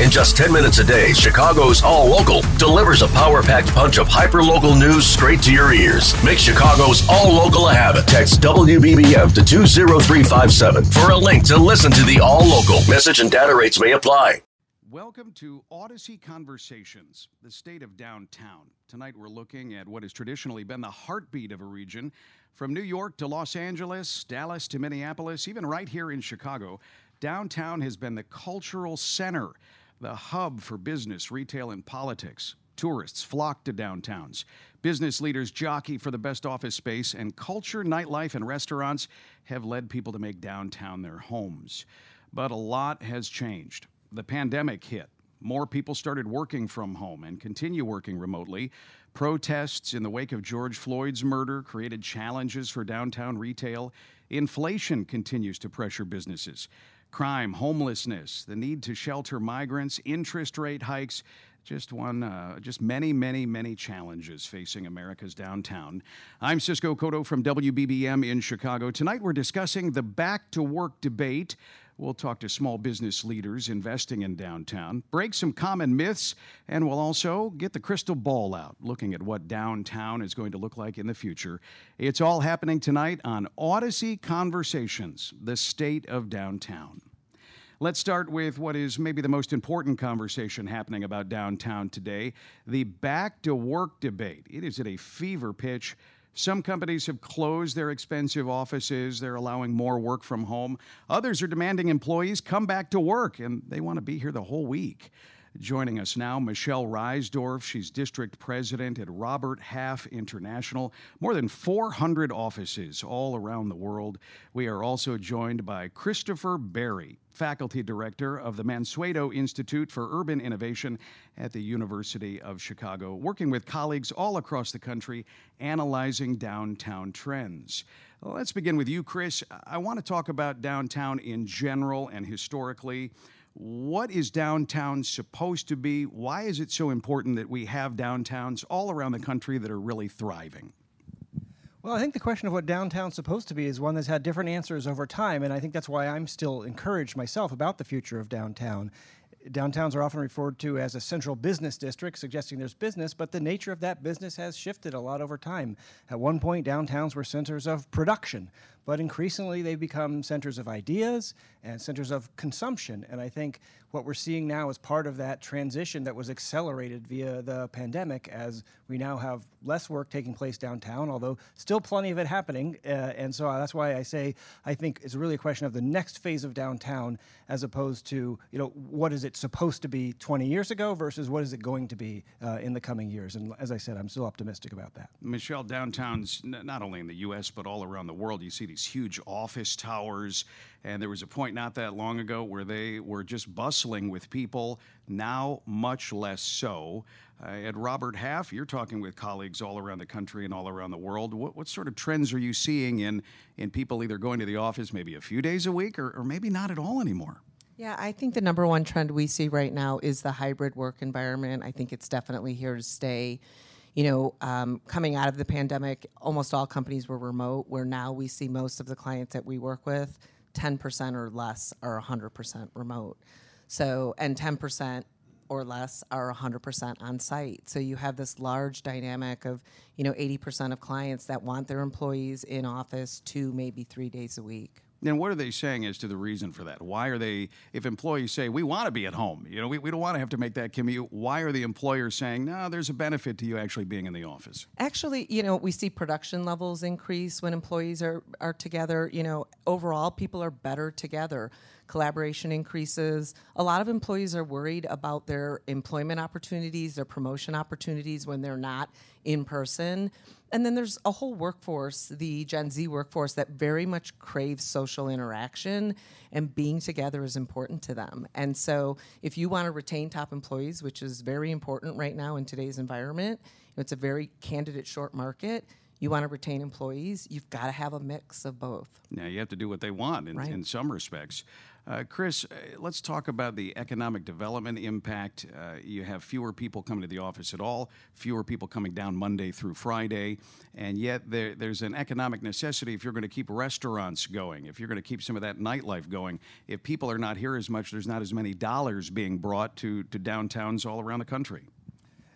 In just 10 minutes a day, Chicago's All Local delivers a power packed punch of hyper local news straight to your ears. Make Chicago's All Local a habit. Text WBBM to 20357 for a link to listen to the All Local. Message and data rates may apply. Welcome to Audacy Conversations, the state of downtown. Tonight we're looking at what has traditionally been the heartbeat of a region. From New York to Los Angeles, Dallas to Minneapolis, even right here in Chicago, downtown has been the cultural center, the hub for business, retail, and politics. Tourists flock to downtowns. Business leaders jockey for the best office space, and culture, nightlife, and restaurants have led people to make downtown their homes. But a lot has changed. The pandemic hit. More people started working from home and continue working remotely. Protests in the wake of George Floyd's murder created challenges for downtown retail. Inflation continues to pressure businesses. Crime, homelessness, the need to shelter migrants, interest rate hikes, just one, uh, just many, many, many challenges facing America's downtown. I'm Cisco Cotto from WBBM in Chicago. Tonight we're discussing the back to work debate. We'll talk to small business leaders investing in downtown, break some common myths, and we'll also get the crystal ball out, looking at what downtown is going to look like in the future. It's all happening tonight on Audacy Conversations, the state of downtown. Let's start with what is maybe the most important conversation happening about downtown today the back to work debate. It is at a fever pitch. Some companies have closed their expensive offices. They're allowing more work from home. Others are demanding employees come back to work, and they want to be here the whole week. Joining us now, Michelle Reisdorf. She's district president at Robert Half International. More than 400 offices all around the world. We are also joined by Christopher Berry, faculty director of the Mansueto Institute for Urban Innovation at the University of Chicago, working with colleagues all across the country analyzing downtown trends. Let's begin with you, Chris. I want to talk about downtown in general and historically. What is downtown supposed to be? Why is it so important that we have downtowns all around the country that are really thriving? Well, I think the question of what downtown's supposed to be is one that's had different answers over time, and I think that's why I'm still encouraged myself about the future of downtown. Downtowns are often referred to as a central business district, suggesting there's business, but the nature of that business has shifted a lot over time. At one point, downtowns were centers of production, but increasingly they've become centers of ideas and centers of consumption. And I think what we're seeing now is part of that transition that was accelerated via the pandemic as we now have less work taking place downtown, although still plenty of it happening. Uh, and so that's why I say I think it's really a question of the next phase of downtown as opposed to, you know, what is it supposed to be 20 years ago versus what is it going to be uh, in the coming years. And as I said, I'm still optimistic about that. Michelle, downtowns, not only in the U.S., but all around the world, you see these huge office towers. And there was a point not that long ago where they were just bustling with people, now much less so. Uh, at Robert Half, you're talking with colleagues all around the country and all around the world. What, what sort of trends are you seeing in, in people either going to the office maybe a few days a week or, or maybe not at all anymore? Yeah, I think the number one trend we see right now is the hybrid work environment. I think it's definitely here to stay. You know, um, coming out of the pandemic, almost all companies were remote, where now we see most of the clients that we work with, 10% or less are 100% remote. So, and 10% or less are 100% on site. So you have this large dynamic of, you know, 80% of clients that want their employees in office two, maybe three days a week. And what are they saying as to the reason for that? Why are they, if employees say, we want to be at home, you know, we, we don't want to have to make that commute, why are the employers saying, no, there's a benefit to you actually being in the office? Actually, you know, we see production levels increase when employees are, are together. You know, overall, people are better together. Collaboration increases. A lot of employees are worried about their employment opportunities, their promotion opportunities when they're not in person. And then there's a whole workforce, the Gen Z workforce, that very much craves social interaction and being together is important to them. And so, if you want to retain top employees, which is very important right now in today's environment, it's a very candidate short market. You want to retain employees, you've got to have a mix of both. Now, you have to do what they want in, Right. in some respects. Uh, Chris, uh, let's talk about the economic development impact. Uh, you have fewer people coming to the office at all, fewer people coming down Monday through Friday, and yet there, there's an economic necessity if you're going to keep restaurants going, if you're going to keep some of that nightlife going. If people are not here as much, there's not as many dollars being brought to, to downtowns all around the country.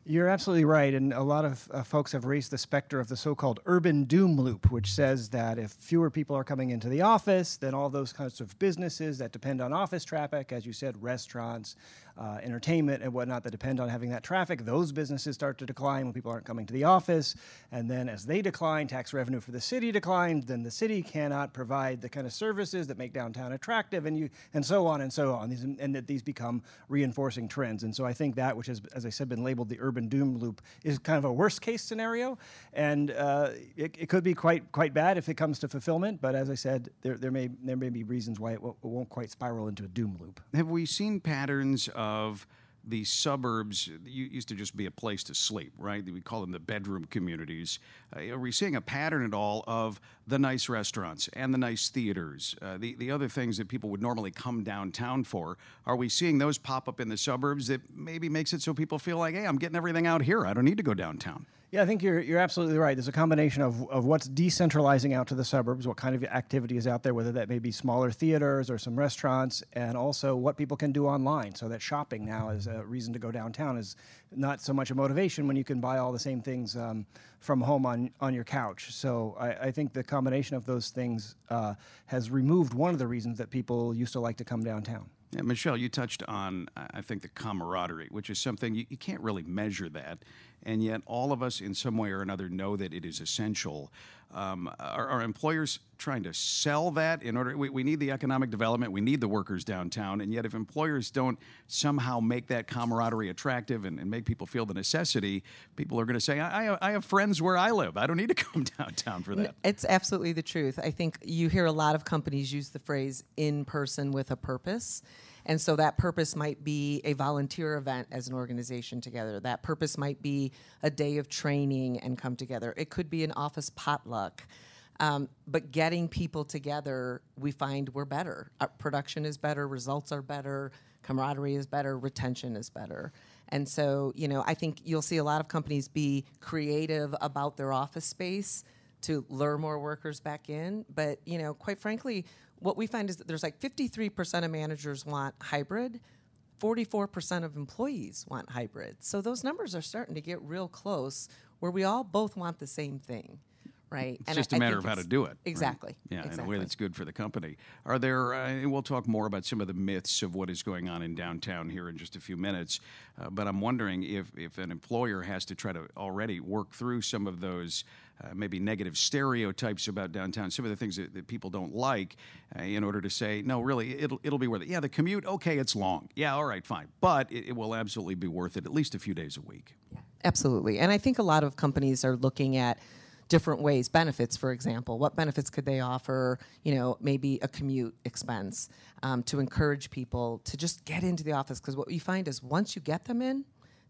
You're absolutely right, and a lot of uh, folks have raised the specter of the so-called urban doom loop, which says that if fewer people are coming into the office, then all those kinds of businesses that depend on office traffic, as you said, restaurants, uh, entertainment, and whatnot, that depend on having that traffic, those businesses start to decline when people aren't coming to the office, and then as they decline, tax revenue for the city declines. Then the city cannot provide the kind of services that make downtown attractive, and you and so on and so on. These and that these become reinforcing trends, and so I think that, which has, as I said, been labeled the urban doom loop, is kind of a worst case scenario, and uh, it, it could be quite quite bad if it comes to fulfillment. But as I said, there, there may there may be reasons why it, it won't quite spiral into a doom loop. Have we seen patterns of the suburbs? Used to just be a place to sleep, right? We call them the bedroom communities. Uh, are we seeing a pattern at all of the nice restaurants and the nice theaters, uh, the the other things that people would normally come downtown for? Are we seeing those pop up in the suburbs that maybe makes it so people feel like, hey, I'm getting everything out here. I don't need to go downtown. Yeah, I think you're you're absolutely right. There's a combination of, of what's decentralizing out to the suburbs, what kind of activity is out there, whether that may be smaller theaters or some restaurants, and also what people can do online. So that shopping now is a reason to go downtown is not so much a motivation when you can buy all the same things um, from home on on your couch. So I, I think the combination of those things uh, has removed one of the reasons that people used to like to come downtown. Yeah, Michelle, you touched on, I think, the camaraderie, which is something you, you can't really measure that. And yet, all of us, in some way or another, know that it is essential. Um, are, are employers trying to sell that in order? We, we need the economic development, we need the workers downtown. And yet, if employers don't somehow make that camaraderie attractive and, and make people feel the necessity, people are going to say, I, I, I have friends where I live. I don't need to come downtown for that. It's absolutely the truth. I think you hear a lot of companies use the phrase in person with a purpose. And so that purpose might be a volunteer event as an organization together. That purpose might be a day of training and come together. It could be an office potluck. Um, but getting people together, we find we're better. Our production is better, results are better, camaraderie is better, retention is better. And so, you know, I think you'll see a lot of companies be creative about their office space to lure more workers back in. But, you know, quite frankly, what we find is that there's like 53% of managers want hybrid, 44% of employees want hybrid. So those numbers are starting to get real close where we all both want the same thing. Right. It's just a matter of how to do it. right? Exactly. Yeah, in a way that's good for the company. Are there, uh, and we'll talk more about some of the myths of what is going on in downtown here in just a few minutes, uh, but I'm wondering if, if an employer has to try to already work through some of those uh, maybe negative stereotypes about downtown, some of the things that, that people don't like, uh, in order to say, no, really, it'll, it'll be worth it. Yeah, the commute, okay, it's long. Yeah, all right, fine. But it, it will absolutely be worth it at least a few days a week. Absolutely. And I think a lot of companies are looking at different ways benefits for example. What benefits could they offer you know maybe a commute expense um, to encourage people to just get into the office? Because what you find is once you get them in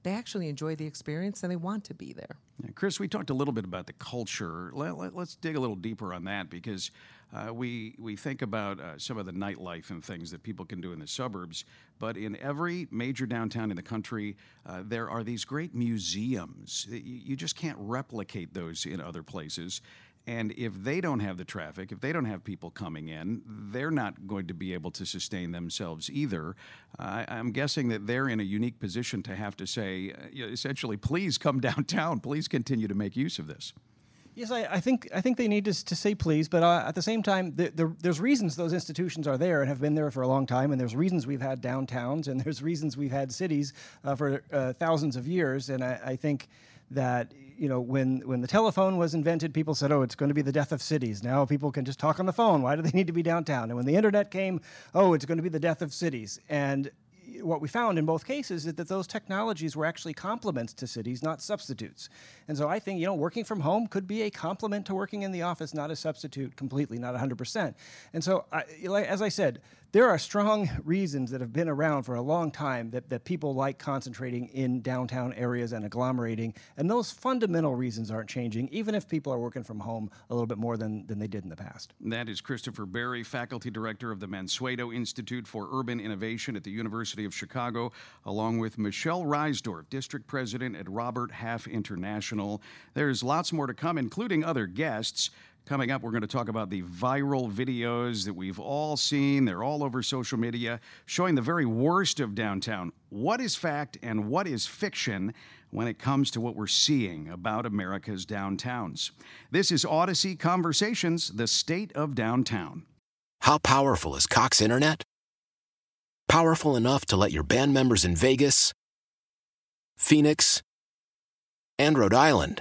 they actually enjoy the experience and they want to be there. Yeah, Chris, we talked a little bit about the culture. Let, let, us dig a little deeper on that because uh, we we think about uh, some of the nightlife and things that people can do in the suburbs, but in every major downtown in the country, uh, there are these great museums. You, just can't replicate those in other places. And if they don't have the traffic, if they don't have people coming in, they're not going to be able to sustain themselves either. I I'm guessing that they're in a unique position to have to say, uh, essentially, please come downtown, please continue to make use of this. Yes, I, I, think I think they need to, to say please, but uh, at the same time, the, the, there's reasons those institutions are there and have been there for a long time, and there's reasons we've had downtowns, and there's reasons we've had cities uh, for uh, thousands of years, and I, I, think that you know when when the telephone was invented, people said, "Oh, it's going to be the death of cities." Now people can just talk on the phone. Why do they need to be downtown? And when the internet came, oh, it's going to be the death of cities, and what we found in both cases is that those technologies were actually complements to cities, not substitutes. And so I think, you know, working from home could be a complement to working in the office, not a substitute completely, not 100%. And so, I, as I said, there are strong reasons that have been around for a long time that, that people like concentrating in downtown areas and agglomerating. And those fundamental reasons aren't changing, even if people are working from home a little bit more than, than they did in the past. That is Christopher Berry, faculty director of the Mansueto Institute for Urban Innovation at the University of Chicago, along with Michelle Reisdorf, district president at Robert Half International. There's lots more to come, including other guests. Coming up, we're going to talk about the viral videos that we've all seen. They're all over social media showing the very worst of downtown. What is fact and what is fiction when it comes to what we're seeing about America's downtowns? This is Audacy Conversations, the state of downtown. How powerful is Cox Internet? Powerful enough to let your band members in Vegas, Phoenix, and Rhode Island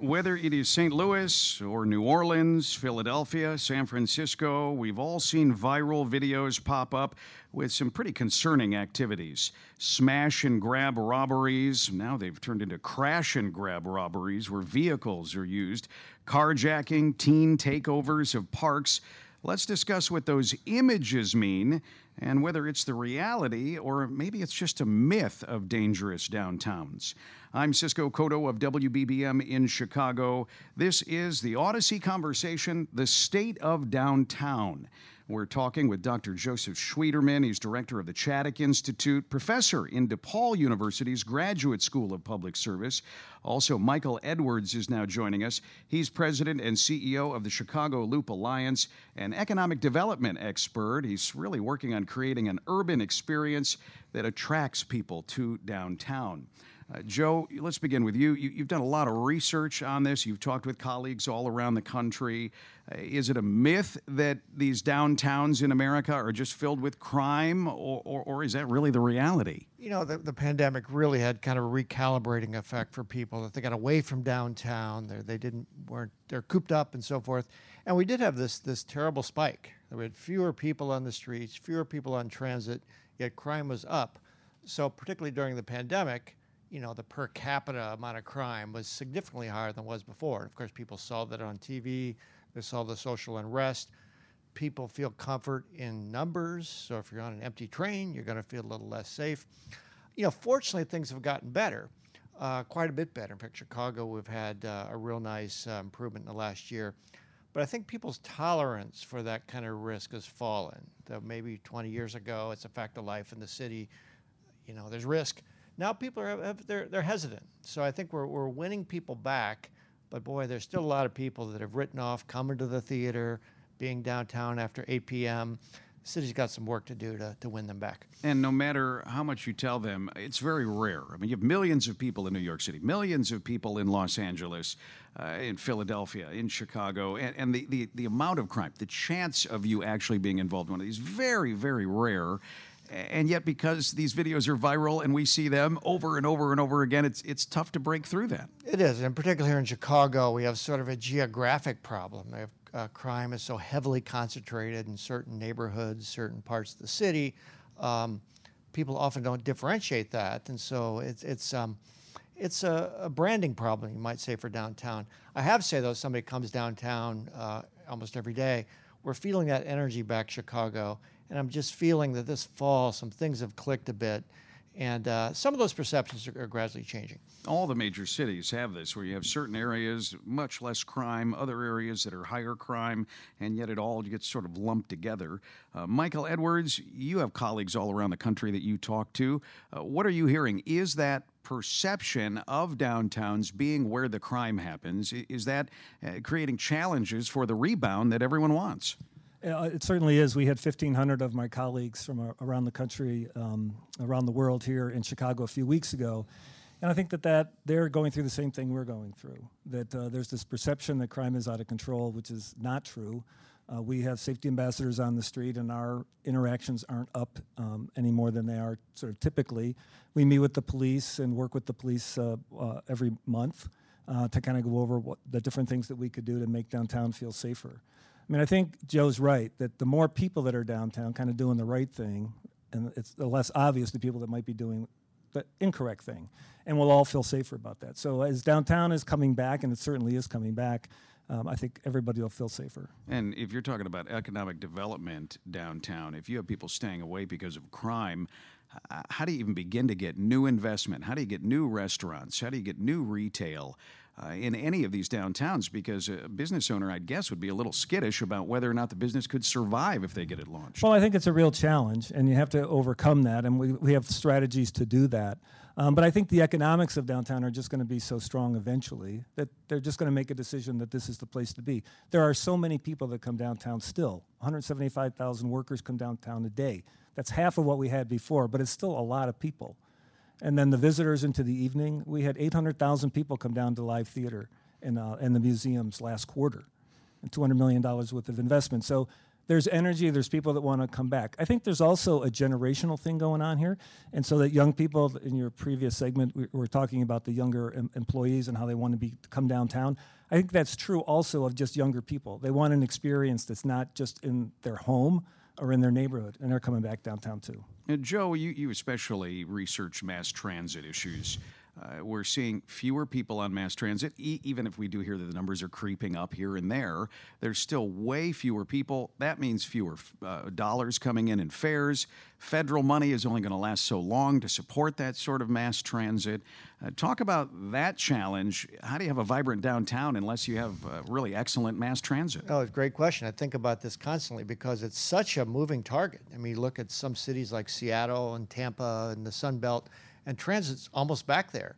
Whether it is St. Louis or New Orleans, Philadelphia, San Francisco, we've all seen viral videos pop up with some pretty concerning activities. Smash and grab robberies. Now they've turned into crash and grab robberies where vehicles are used. Carjacking, teen takeovers of parks. Let's discuss what those images mean and whether it's the reality or maybe it's just a myth of dangerous downtowns. I'm Cisco Cotto of WBBM in Chicago. This is the Audacy Conversation, the state of downtown. We're talking with Dr. Joseph Schwieterman. He's director of the Chaddick Institute, professor in DePaul University's Graduate School of Public Service. Also, Michael Edwards is now joining us. He's president and CEO of the Chicago Loop Alliance, an economic development expert. He's really working on creating an urban experience that attracts people to downtown. Uh, Joe, let's begin with you. you. You've done a lot of research on this. You've talked with colleagues all around the country. Uh, is it a myth that these downtowns in America are just filled with crime, or, or, or is that really the reality? You know, the, the pandemic really had kind of a recalibrating effect for people that they got away from downtown. They they didn't weren't they're cooped up and so forth. And we did have this this terrible spike. We had fewer people on the streets, fewer people on transit, yet crime was up. So particularly during the pandemic, you know, the per capita amount of crime was significantly higher than it was before. And of course, people saw that on TV. They saw the social unrest. People feel comfort in numbers. So if you're on an empty train, you're going to feel a little less safe. You know, fortunately, things have gotten better, uh, quite a bit better. In fact, Chicago, we've had uh, a real nice uh, improvement in the last year. But I think people's tolerance for that kind of risk has fallen. Though maybe 20 years ago, it's a fact of life in the city. You know, there's risk. Now people are they're, they're hesitant. So I think we're, we're winning people back. But boy, there's still a lot of people that have written off coming to the theater, being downtown after 8 p.m. The city's got some work to do to, to win them back. And no matter how much you tell them, it's very rare. I mean, you have millions of people in New York City, millions of people in Los Angeles, uh, in Philadelphia, in Chicago, and, and the, the, the amount of crime, the chance of you actually being involved in one of these, very, very rare and yet because these videos are viral and we see them over and over and over again it's it's tough to break through that. It is and particularly here in chicago we have sort of a geographic problem. Uh, crime is so heavily concentrated in certain neighborhoods certain parts of the city um, people often don't differentiate that. And so it's it's um, it's a, a, branding problem you might say for downtown. I have to say though somebody comes downtown uh, almost every day we're feeling that energy back chicago and I'm just feeling that this fall some things have clicked a bit. And uh, some of those perceptions are, are, gradually changing. All the major cities have this, where you have certain areas, much less crime, other areas that are higher crime, and yet it all gets sort of lumped together. Uh, Michael Edwards, you have colleagues all around the country that you talk to. Uh, what are you hearing? Is that perception of downtowns being where the crime happens, is that uh, creating challenges for the rebound that everyone wants? Uh, it certainly is. We had 1,500 of my colleagues from uh, around the country, um, around the world here in Chicago a few weeks ago. And I think that, that they're going through the same thing we're going through. That uh, there's this perception that crime is out of control, which is not true. Uh, we have safety ambassadors on the street, and our interactions aren't up um, any more than they are sort of typically. We meet with the police and work with the police uh, every month to kind of go over what the different things that we could do to make downtown feel safer. I mean, I think Joe's right that the more people that are downtown kind of doing the right thing, and it's the less obvious the people that might be doing the incorrect thing. And we'll all feel safer about that. So as downtown is coming back, and it certainly is coming back, um, I think everybody will feel safer. And if you're talking about economic development downtown, if you have people staying away because of crime, how do you even begin to get new investment? How do you get new restaurants? How do you get new retail? Uh, in any of these downtowns because a business owner, I'd guess, would be a little skittish about whether or not the business could survive if they get it launched. Well, I think it's a real challenge, and you have to overcome that, and we, we have strategies to do that. Um, but I think the economics of downtown are just going to be so strong eventually that they're just going to make a decision that this is the place to be. There are so many people that come downtown still. 175,000 workers come downtown a day. That's half of what we had before, but it's still a lot of people. And then the visitors into the evening, we had 800,000 people come down to live theater in, uh, the museums last quarter, and $200 million worth of investment. So there's energy, there's people that want to come back. I think there's also a generational thing going on here. And so that young people, in your previous segment, we were talking about the younger em- employees and how they want to be come downtown. I think that's true also of just younger people. They want an experience that's not just in their home, or in their neighborhood, and they're coming back downtown too. And Joe, you, you especially research mass transit issues. Uh, we're seeing fewer people on mass transit, e- even if we do hear that the numbers are creeping up here and there. There's still way fewer people. That means fewer uh, dollars coming in in fares. Federal money is only going to last so long to support that sort of mass transit. Uh, talk about that challenge. How do you have a vibrant downtown unless you have uh, really excellent mass transit? Oh, it's a great question. I think about this constantly because it's such a moving target. I mean, look at some cities like Seattle and Tampa and the Sun Belt and transit's almost back there.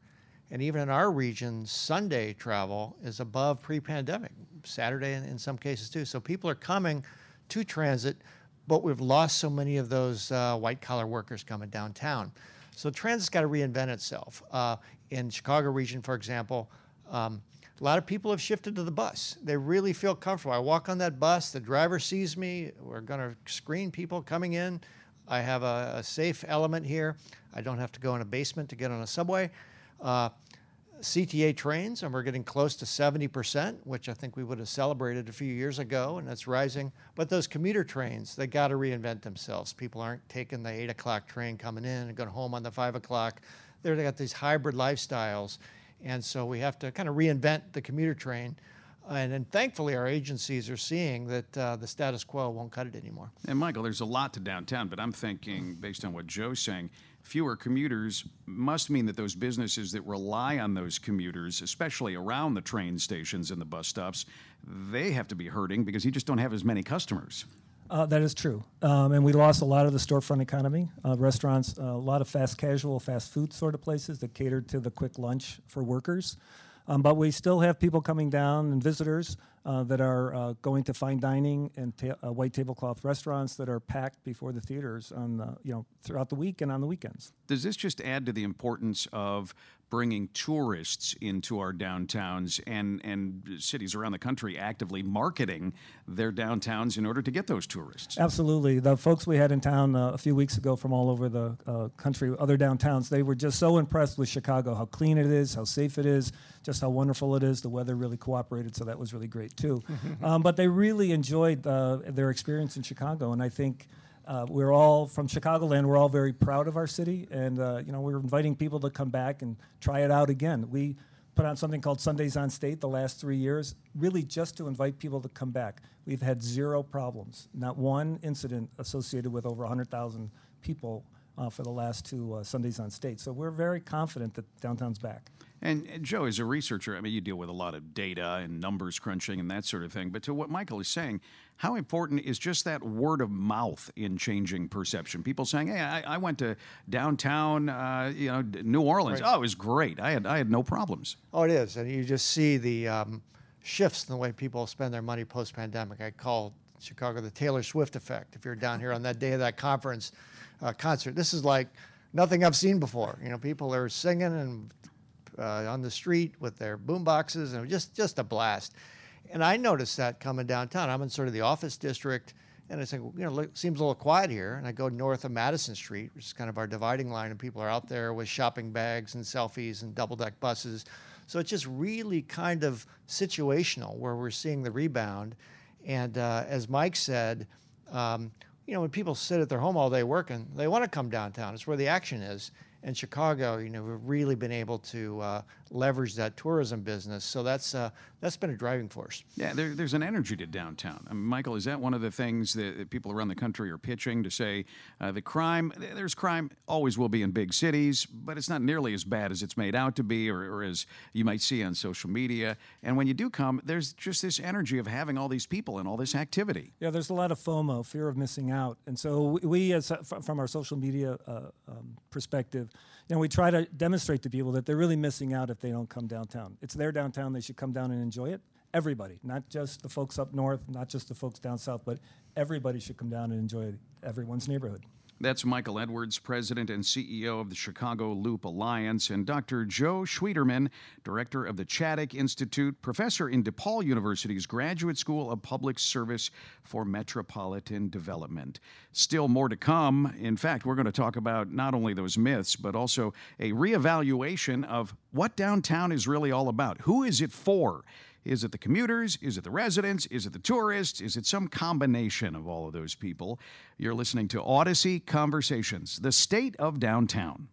And even in our region, Sunday travel is above pre pandemic, Saturday in, in, some cases too. So people are coming to transit, but we've lost so many of those uh, white collar workers coming downtown. So transit's got to reinvent itself. Uh, in Chicago region, for example, um, a lot of people have shifted to the bus. They really feel comfortable. I walk on that bus, the driver sees me. We're going to screen people coming in. I have a, a, safe element here. I don't have to go in a basement to get on a subway. Uh, CTA trains, and we're getting close to 70%, which I think we would have celebrated a few years ago, and it's rising. But those commuter trains, they got to reinvent themselves. People aren't taking the 8 o'clock train coming in and going home on the 5 o'clock. They've got these hybrid lifestyles. And so we have to kind of reinvent the commuter train. And, and thankfully, our agencies are seeing that uh, the status quo won't cut it anymore. And Michael, there's a lot to downtown, but I'm thinking, based on what Joe's saying, fewer commuters must mean that those businesses that rely on those commuters, especially around the train stations and the bus stops, they have to be hurting because you just don't have as many customers. Uh, that is true. Um, and we lost a lot of the storefront economy. Uh, restaurants, uh, a lot of fast casual, fast food sort of places that catered to the quick lunch for workers. Um, but we still have people coming down and visitors uh, that are uh, going to fine dining and ta- uh, white tablecloth restaurants that are packed before the theaters on the, you know throughout the week and on the weekends. Does this just add to the importance of bringing tourists into our downtowns and and cities around the country actively marketing their downtowns in order to get those tourists? Absolutely. The folks we had in town uh, a few weeks ago from all over the uh, country, other downtowns, they were just so impressed with Chicago, how clean it is, how safe it is, just how wonderful it is. The weather really cooperated, so that was really great too. um, but they really enjoyed uh, their experience in Chicago, and I think. Uh, we're all from Chicagoland. We're all very proud of our city, and uh, you know we're inviting people to come back and try it out again. We put on something called Sundays on State the last three years, really just to invite people to come back. We've had zero problems, not one incident associated with over 100,000 people for the last two uh, Sundays on State. So we're very confident that downtown's back. And, and, Joe, as a researcher, I mean, you deal with a lot of data and numbers crunching and that sort of thing. But to what Michael is saying, how important is just that word of mouth in changing perception? People saying, "Hey, I, I went to downtown, uh, you know, New Orleans. Right. Oh, it was great. I had I had no problems." Oh, it is, and you just see the um, shifts in the way people spend their money post pandemic. I call Chicago the Taylor Swift effect. If you're down here on that day of that conference uh, concert, this is like nothing I've seen before. You know, people are singing and uh, on the street with their boom boxes, and just just a blast. And I noticed that coming downtown. I'm in sort of the office district, and it's like, you know, it seems a little quiet here. And I go north of Madison Street, which is kind of our dividing line, and people are out there with shopping bags and selfies and double deck buses. So it's just really kind of situational where we're seeing the rebound. And uh, as Mike said, um, you know, when people sit at their home all day working, they want to come downtown. It's where the action is in Chicago, you know, we've really been able to uh, leverage that tourism business. So that's uh, that's been a driving force. Yeah, there, there's an energy to downtown. I mean, Michael, is that one of the things that, that people around the country are pitching to say uh, the crime? There's crime, always will be in big cities, but it's not nearly as bad as it's made out to be, or, or as you might see on social media. And when you do come, there's just this energy of having all these people and all this activity. Yeah, there's a lot of FOMO, fear of missing out, and so we, as from our social media uh, um, perspective know, we try to demonstrate to people that they're really missing out if they don't come downtown. It's their downtown; they should come down and enjoy it. Everybody, not just the folks up north, not just the folks down south, but everybody should come down and enjoy everyone's neighborhood. That's Michael Edwards, President and CEO of the Chicago Loop Alliance, and Dr. Joe Schwieterman, Director of the Chaddick Institute, Professor in DePaul University's Graduate School of Public Service for Metropolitan Development. Still more to come. In fact, we're going to talk about not only those myths, but also a reevaluation of what downtown is really all about. Who is it for? Is it the commuters? Is it the residents? Is it the tourists? Is it some combination of all of those people? You're listening to Audacy Conversations, the state of downtown.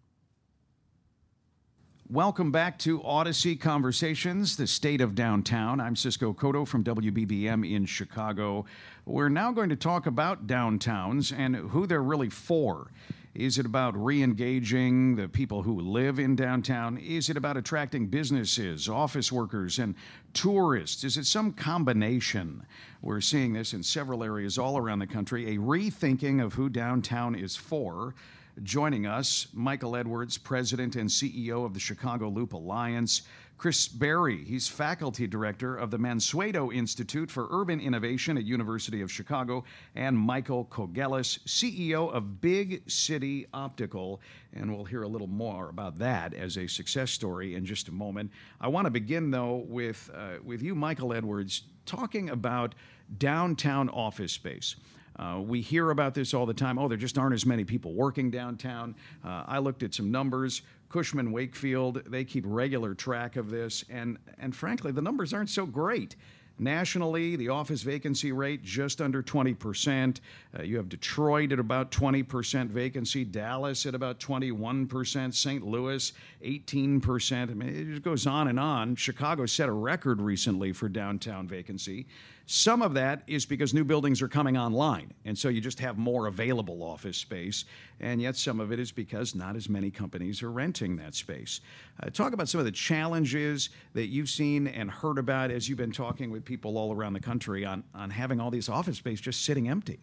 Welcome back to Audacy Conversations, the state of downtown. I'm Cisco Cotto from WBBM in Chicago. We're now going to talk about downtowns and who they're really for. Is it about re engaging the people who live in downtown? Is it about attracting businesses, office workers, and tourists? Is it some combination? We're seeing this in several areas all around the country a rethinking of who downtown is for. Joining us, Michael Edwards, President and CEO of the Chicago Loop Alliance, Chris Berry, he's faculty director of the Mansueto Institute for Urban Innovation at University of Chicago, and Michael Kogelis, CEO of Big City Optical. And we'll hear a little more about that as a success story in just a moment. I want to begin, though, with, uh, with you, Michael Edwards, talking about downtown office space. Uh, we hear about this all the time. Oh, there just aren't as many people working downtown. Uh, I looked at some numbers. Cushman Wakefield, they keep regular track of this, and and frankly, the numbers aren't so great. Nationally, the office vacancy rate just under 20%. Uh, you have Detroit at about 20% vacancy, Dallas at about 21%, St. Louis 18%. I mean, it just goes on and on. Chicago set a record recently for downtown vacancy. Some of that is because new buildings are coming online, and so you just have more available office space. And yet, some of it is because not as many companies are renting that space. Uh, talk about some of the challenges that you've seen and heard about as you've been talking with people all around the country on, on having all this office space just sitting empty.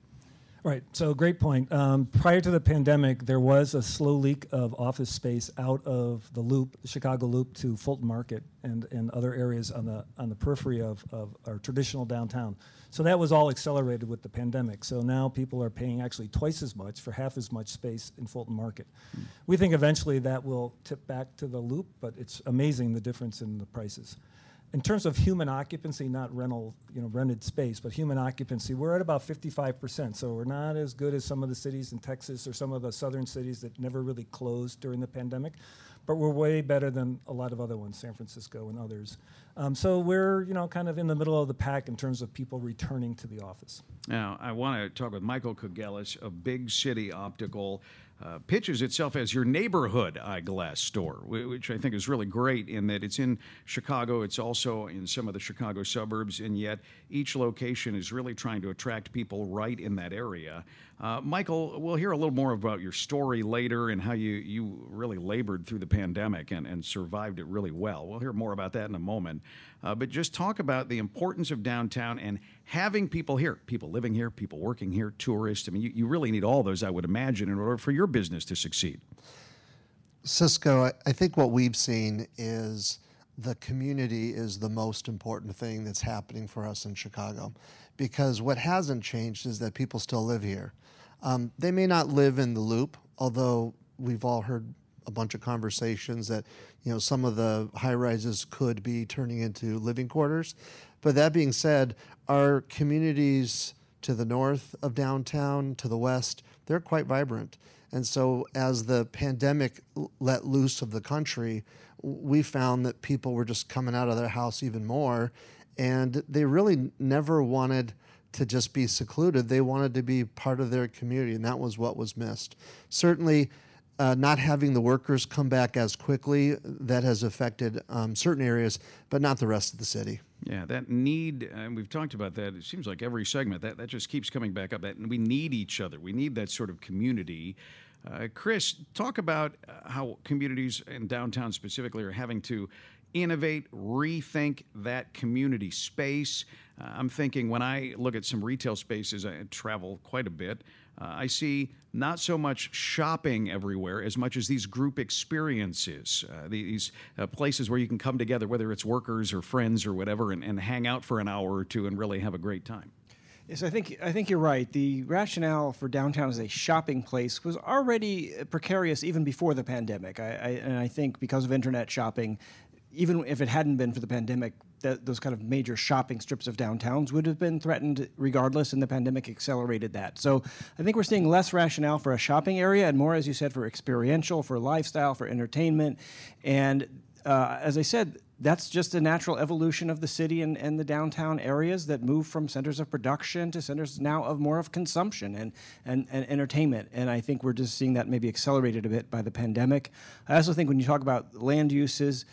Right. So great point. Um, prior to the pandemic, there was a slow leak of office space out of the loop, the Chicago Loop, to Fulton Market and, and other areas on the on the periphery of, of our traditional downtown. So that was all accelerated with the pandemic. So now people are paying actually twice as much for half as much space in Fulton Market. Mm. We think eventually that will tip back to the loop, but it's amazing the difference in the prices in terms of human occupancy, not rental, you know, rented space, but human occupancy, we're at about 55%. So we're not as good as some of the cities in Texas or some of the southern cities that never really closed during the pandemic, but we're way better than a lot of other ones, San Francisco and others. Um, so we're, you know, kind of in the middle of the pack in terms of people returning to the office. Now, I want to talk with Michael Kogelis of Big City Optical uh, pitches itself as your neighborhood eyeglass store, which I think is really great in that it's in Chicago, it's also in some of the Chicago suburbs, and yet each location is really trying to attract people right in that area. Uh, Michael, we'll hear a little more about your story later and how you, you really labored through the pandemic and, and survived it really well. We'll hear more about that in a moment. Uh, but just talk about the importance of downtown and having people here, people living here, people working here, tourists. I mean, you, you really need all those, I would imagine, in order for your business to succeed. Cisco, I, think what we've seen is the community is the most important thing that's happening for us in Chicago because what hasn't changed is that people still live here. Um, they may not live in the loop, although we've all heard a bunch of conversations that you know some of the high rises could be turning into living quarters. But that being said, our communities to the north of downtown, to the west, they're quite vibrant. And so, as the pandemic let loose of the country, we found that people were just coming out of their house even more, and they really never wanted to just be secluded. They wanted to be part of their community, and that was what was missed. Certainly, uh, not having the workers come back as quickly that has affected um, certain areas, but not the rest of the city. Yeah, that need, and we've talked about that. It seems like every segment that that just keeps coming back up. That and we need each other. We need that sort of community. Uh, Chris, talk about uh, how communities in downtown specifically are having to innovate, rethink that community space. Uh, I'm thinking when I look at some retail spaces, I travel quite a bit. Uh, I see not so much shopping everywhere as much as these group experiences, uh, these uh, places where you can come together, whether it's workers or friends or whatever, and, and hang out for an hour or two and really have a great time. Yes, I think I think you're right. The rationale for downtown as a shopping place was already precarious even before the pandemic. I, I, and I think because of internet shopping, even if it hadn't been for the pandemic, that those kind of major shopping strips of downtowns would have been threatened regardless, and the pandemic accelerated that. So I think we're seeing less rationale for a shopping area and more, as you said, for experiential, for lifestyle, for entertainment. And uh, as I said, that's just a natural evolution of the city and, and the downtown areas that move from centers of production to centers now of more of consumption and, and, and entertainment. And I think we're just seeing that maybe accelerated a bit by the pandemic. I also think when you talk about land uses,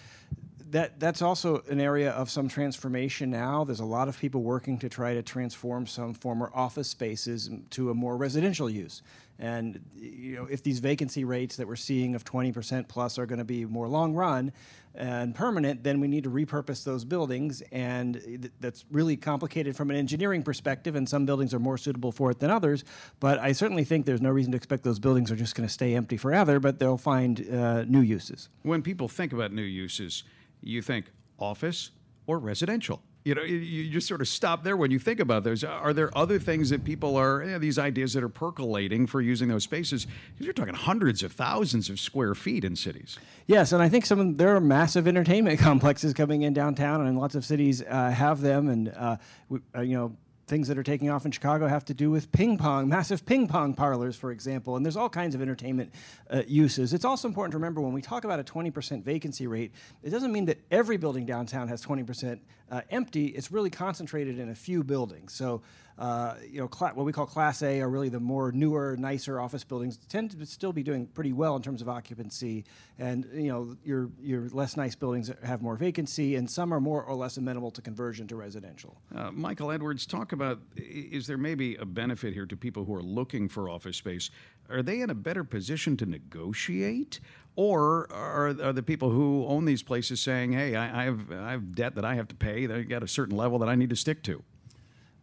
that that's also an area of some transformation now. There's a lot of people working to try to transform some former office spaces to a more residential use. And you know, if these vacancy rates that we're seeing of 20% plus are going to be more long run and permanent, then we need to repurpose those buildings, and that's really complicated from an engineering perspective. And some buildings are more suitable for it than others. But I certainly think there's no reason to expect those buildings are just going to stay empty forever, but they'll find uh, new uses. When people think about new uses you think office or residential. You know, you just sort of stop there when you think about those. Are there other things that people are, you know, these ideas that are percolating for using those spaces? Because you're talking hundreds of thousands of square feet in cities. Yes, and I think some there are massive entertainment complexes coming in downtown, and lots of cities uh, have them. And uh, we, uh, you know, things that are taking off in Chicago have to do with ping pong, massive ping pong parlors, for example. And there's all kinds of entertainment uh, uses. It's also important to remember when we talk about a 20% vacancy rate, it doesn't mean that every building downtown has 20% uh, empty. It's really concentrated in a few buildings. So uh, you know, what we call Class A are really the more newer, nicer office buildings tend to still be doing pretty well in terms of occupancy, and you know, your your less nice buildings have more vacancy, and some are more or less amenable to conversion to residential. Uh, Michael Edwards, talk about is there maybe a benefit here to people who are looking for office space? Are they in a better position to negotiate? Or are, are the people who own these places saying, "Hey, I, I have I have debt that I have to pay. They got a certain level that I need to stick to"?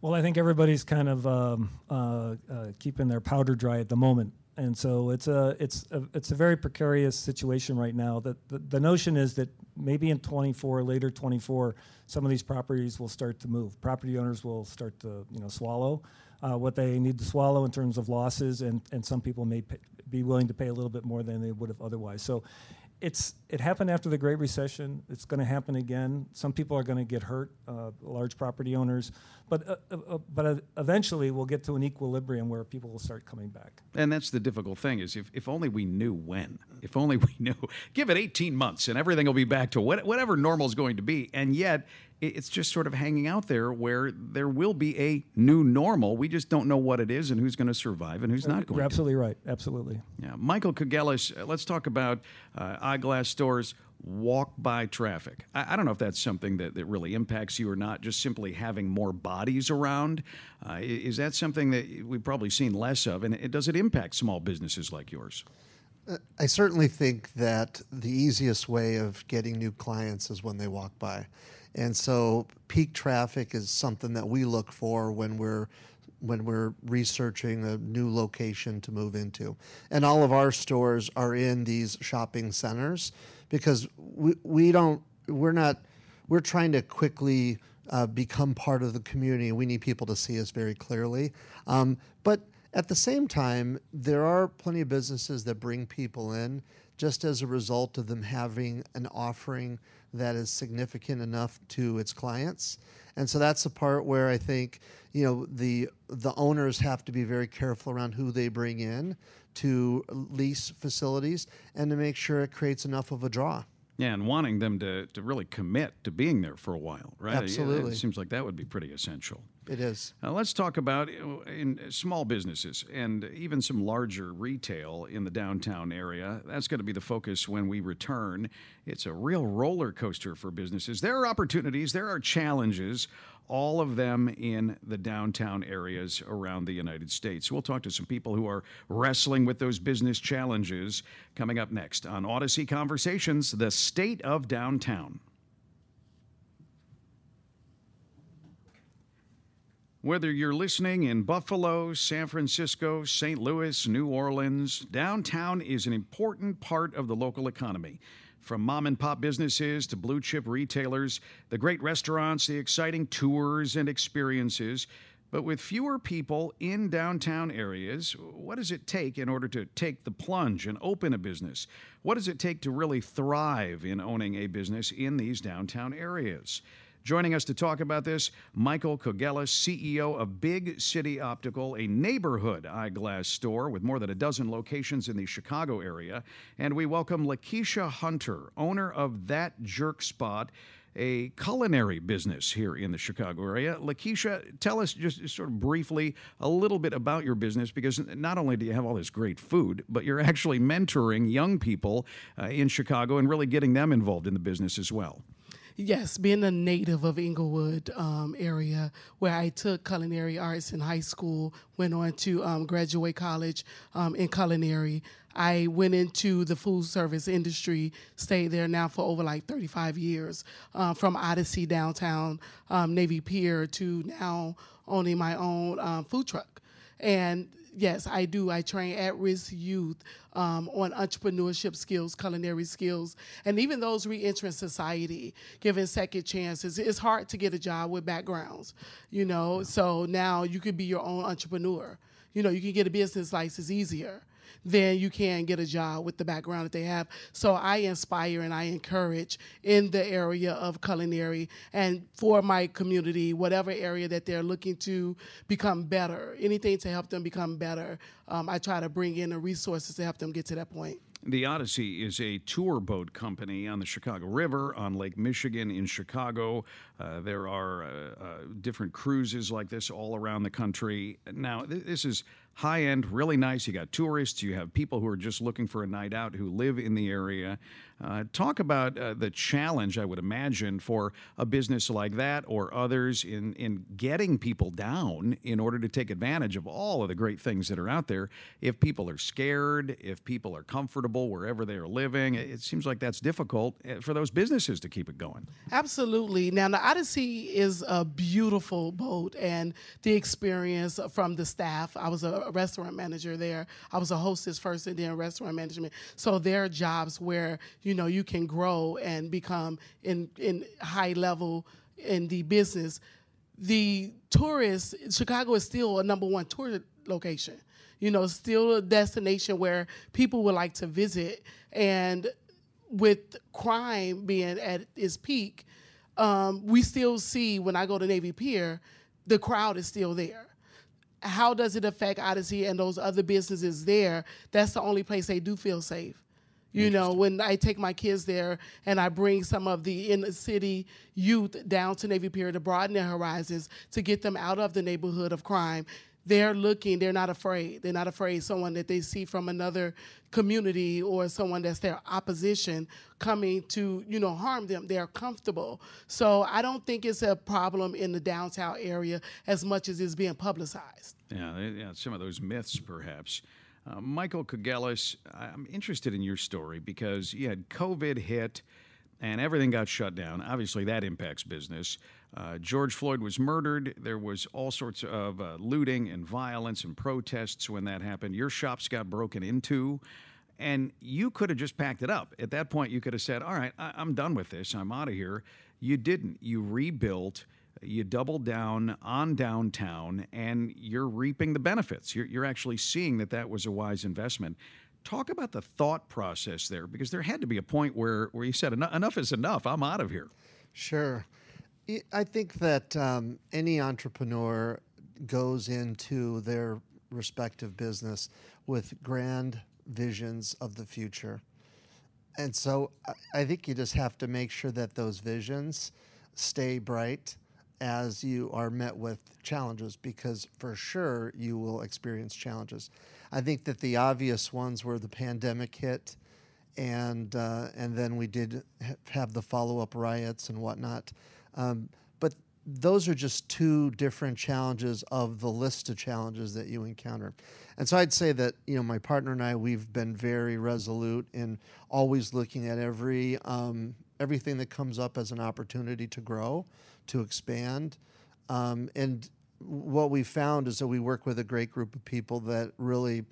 Well, I think everybody's kind of um, uh, uh, keeping their powder dry at the moment, and so it's a it's a, it's a very precarious situation right now. That the, the notion is that maybe in 24, later 24, some of these properties will start to move. Property owners will start to you know swallow uh, what they need to swallow in terms of losses, and and some people may pay, be willing to pay a little bit more than they would have otherwise. So it's it happened after the Great Recession. It's going to happen again. Some people are going to get hurt, uh, large property owners, but uh, uh, uh but uh, eventually we'll get to an equilibrium where people will start coming back. And that's the difficult thing is if, if only we knew when. If only we knew. Give it 18 months and everything will be back to what, whatever normal is going to be. And yet it's just sort of hanging out there where there will be a new normal. We just don't know what it is and who's going to survive and who's not going You're absolutely to. right. Absolutely. Yeah. Michael Kogelis, uh, let's talk about uh, eyeglass stores walk by traffic. I, I, don't know if that's something that, that really impacts you or not, just simply having more bodies around. Uh, is that something that we've probably seen less of? And it, does it impact small businesses like yours? I certainly think that the easiest way of getting new clients is when they walk by. And so peak traffic is something that we look for when we're when we're researching a new location to move into. And all of our stores are in these shopping centers because we, we don't we're not we're trying to quickly uh, become part of the community. We need people to see us very clearly. Um, but at the same time, there are plenty of businesses that bring people in just as a result of them having an offering that is significant enough to its clients. And so that's the part where I think, you know, the the owners have to be very careful around who they bring in to lease facilities and to make sure it creates enough of a draw. Yeah, and wanting them to, to really commit to being there for a while, right? Absolutely. It, seems like that would be pretty essential. It is. Now let's talk about uh, in uh, small businesses and even some larger retail in the downtown area. That's going to be the focus when we return. It's a real roller coaster for businesses. There are opportunities, there are challenges all of them in the downtown areas around the United States. We'll talk to some people who are wrestling with those business challenges coming up next on Audacy Conversations The State of Downtown. Whether you're listening in Buffalo, San Francisco, St. Louis, New Orleans, downtown is an important part of the local economy. From mom and pop businesses to blue chip retailers, the great restaurants, the exciting tours and experiences. But with fewer people in downtown areas, what does it take in order to take the plunge and open a business? What does it take to really thrive in owning a business in these downtown areas? Joining us to talk about this, Michael Kogelis, CEO of Big City Optical, a neighborhood eyeglass store with more than a dozen locations in the Chicago area. And we welcome Lakeisha Hunter, owner of That Jerk Spot a culinary business here in the Chicago area. Lakeisha, tell us just sort of briefly a little bit about your business because not only do you have all this great food, but you're actually mentoring young people uh, in Chicago and really getting them involved in the business as well. Yes, being a native of Englewood um, area, where I took culinary arts in high school, went on to um, graduate college um, in culinary. I went into the food service industry, stayed there now for over like 35 years, uh, from Odyssey downtown, um, Navy Pier to now owning my own um, food truck. And yes, I do. I train at-risk youth um, on entrepreneurship skills, culinary skills, and even those re-entering society, giving second chances. It's hard to get a job with backgrounds, you know. Yeah. So now you could be your own entrepreneur. You know, you can get a business license easier then you can get a job with the background that they have. So I inspire and I encourage in the area of culinary and for my community, whatever area that they're looking to become better, anything to help them become better. Um, I try to bring in the resources to help them get to that point. The Odyssey is a tour boat company on the Chicago River, on Lake Michigan in Chicago. Uh, there are uh, uh, different cruises like this all around the country. Now, th- this is high end, really nice. You got tourists, you have people who are just looking for a night out who live in the area. Uh, talk about uh, the challenge, I would imagine, for a business like that or others in, in getting people down in order to take advantage of all of the great things that are out there. If people are scared, if people are comfortable wherever they are living, it seems like that's difficult eh, for those businesses to keep it going. Absolutely. Now, the Odyssey is a beautiful boat, and the experience from the staff. I was a restaurant manager there, I was a hostess first and then restaurant management. So there are jobs where you know you can grow and become in in high level in the business. The tourists, Chicago is still a number one tour location. You know, still a destination where people would like to visit. And with crime being at its peak, um, we still see when I go to Navy Pier, the crowd is still there. How does it affect Odyssey and those other businesses there? That's the only place they do feel safe. You know, when I take my kids there and I bring some of the inner city youth down to Navy Pier to broaden their horizons, to get them out of the neighborhood of crime, they're looking, they're not afraid. They're not afraid someone that they see from another community or someone that's their opposition coming to, you know, harm them. They're comfortable. So I don't think it's a problem in the downtown area as much as it's being publicized. Yeah, yeah some of those myths perhaps. Uh, Michael Kugelis, I'm interested in your story because you had COVID hit and everything got shut down. Obviously, that impacts business. Uh, George Floyd was murdered. There was all sorts of uh, looting and violence and protests when that happened. Your shops got broken into, and you could have just packed it up. At that point, you could have said, All right, I- I'm done with this. I'm out of here. You didn't. You rebuilt you double down on downtown and you're reaping the benefits. You're, you're actually seeing that that was a wise investment. Talk about the thought process there because there had to be a point where, where you said, enough is enough. I'm out of here. Sure. I think that um, any entrepreneur goes into their respective business with grand visions of the future. And so I think you just have to make sure that those visions stay bright as you are met with challenges because for sure you will experience challenges. I think that the obvious ones were the pandemic hit, and uh, and then we did have the follow up riots and whatnot. Um, but those are just two different challenges of the list of challenges that you encounter. And so I'd say that you know my partner and I we've been very resolute in always looking at every um, everything that comes up as an opportunity to grow to expand. Um, and what we found is that we work with a great group of people that really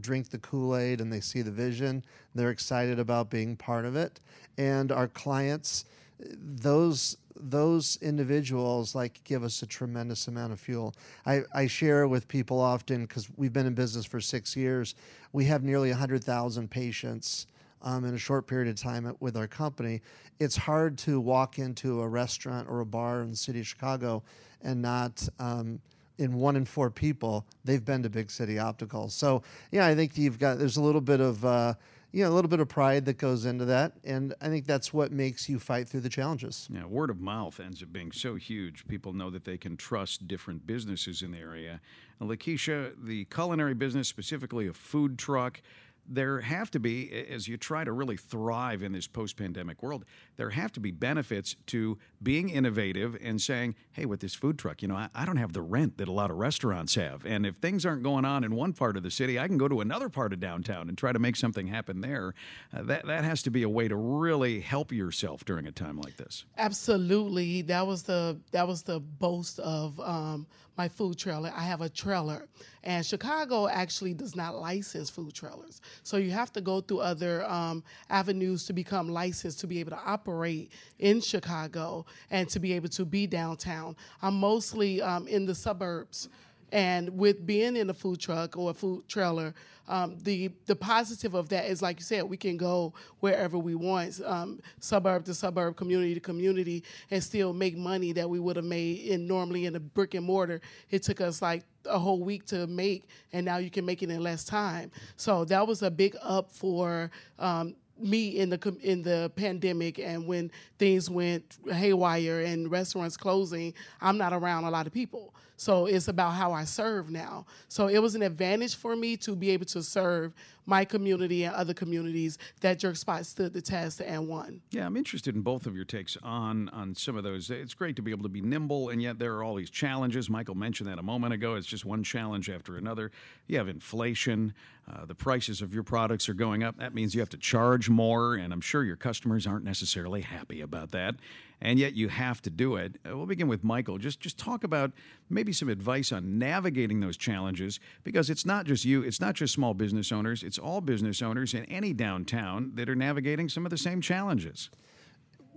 drink the Kool Aid and they see the vision. They're excited about being part of it. And our clients, those those individuals like give us a tremendous amount of fuel. I, I share with people often because we've been in business for six years. We have nearly 100,000 patients um, in a short period of time with our company, it's hard to walk into a restaurant or a bar in the city of Chicago and not. Um, in one in four people, they've been to Big City Optical. So yeah, I think you've got there's a little bit of uh, you know, a little bit of pride that goes into that. And I think that's what makes you fight through the challenges. Yeah, word of mouth ends up being so huge. People know that they can trust different businesses in the area. Lakeisha, the culinary business, specifically a food truck, there have to be, as you try to really thrive in this post pandemic world, there have to be benefits to being innovative and saying, hey, with this food truck, you know, I, I, don't have the rent that a lot of restaurants have. And if things aren't going on in one part of the city, I can go to another part of downtown and try to make something happen there. Uh, that, that has to be a way to really help yourself during a time like this. Absolutely. That was the, that was the boast of um, my food trailer. I have a trailer, and Chicago actually does not license food trailers. So you have to go through other um, avenues to become licensed to be able to operate in Chicago and to be able to be downtown. I'm mostly um, in the suburbs. And with being in a food truck or a food trailer, um, the the positive of that is, like you said, we can go wherever we want, um, suburb to suburb, community to community, and still make money that we would have made in normally in a brick and mortar. It took us like a whole week to make, and now you can make it in less time. So that was a big up for um, me in the in the pandemic and when things went haywire and restaurants closing, I'm not around a lot of people. So it's about how I serve now. So it was an advantage for me to be able to serve my community and other communities that Jerk Spot stood the test and won. Yeah, I'm interested in both of your takes on on some of those. It's great to be able to be nimble, and yet there are all these challenges. Michael mentioned that a moment ago. It's just one challenge after another. You have inflation. Uh, the prices of your products are going up. That means you have to charge more, and I'm sure your customers aren't necessarily happy about that and yet you have to do it. Uh, we'll begin with Michael. Just just talk about maybe some advice on navigating those challenges because it's not just you, it's not just small business owners, it's all business owners in any downtown that are navigating some of the same challenges.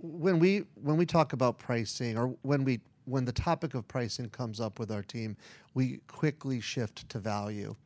When we when we talk about pricing or when we when the topic of pricing comes up with our team, we quickly shift to value.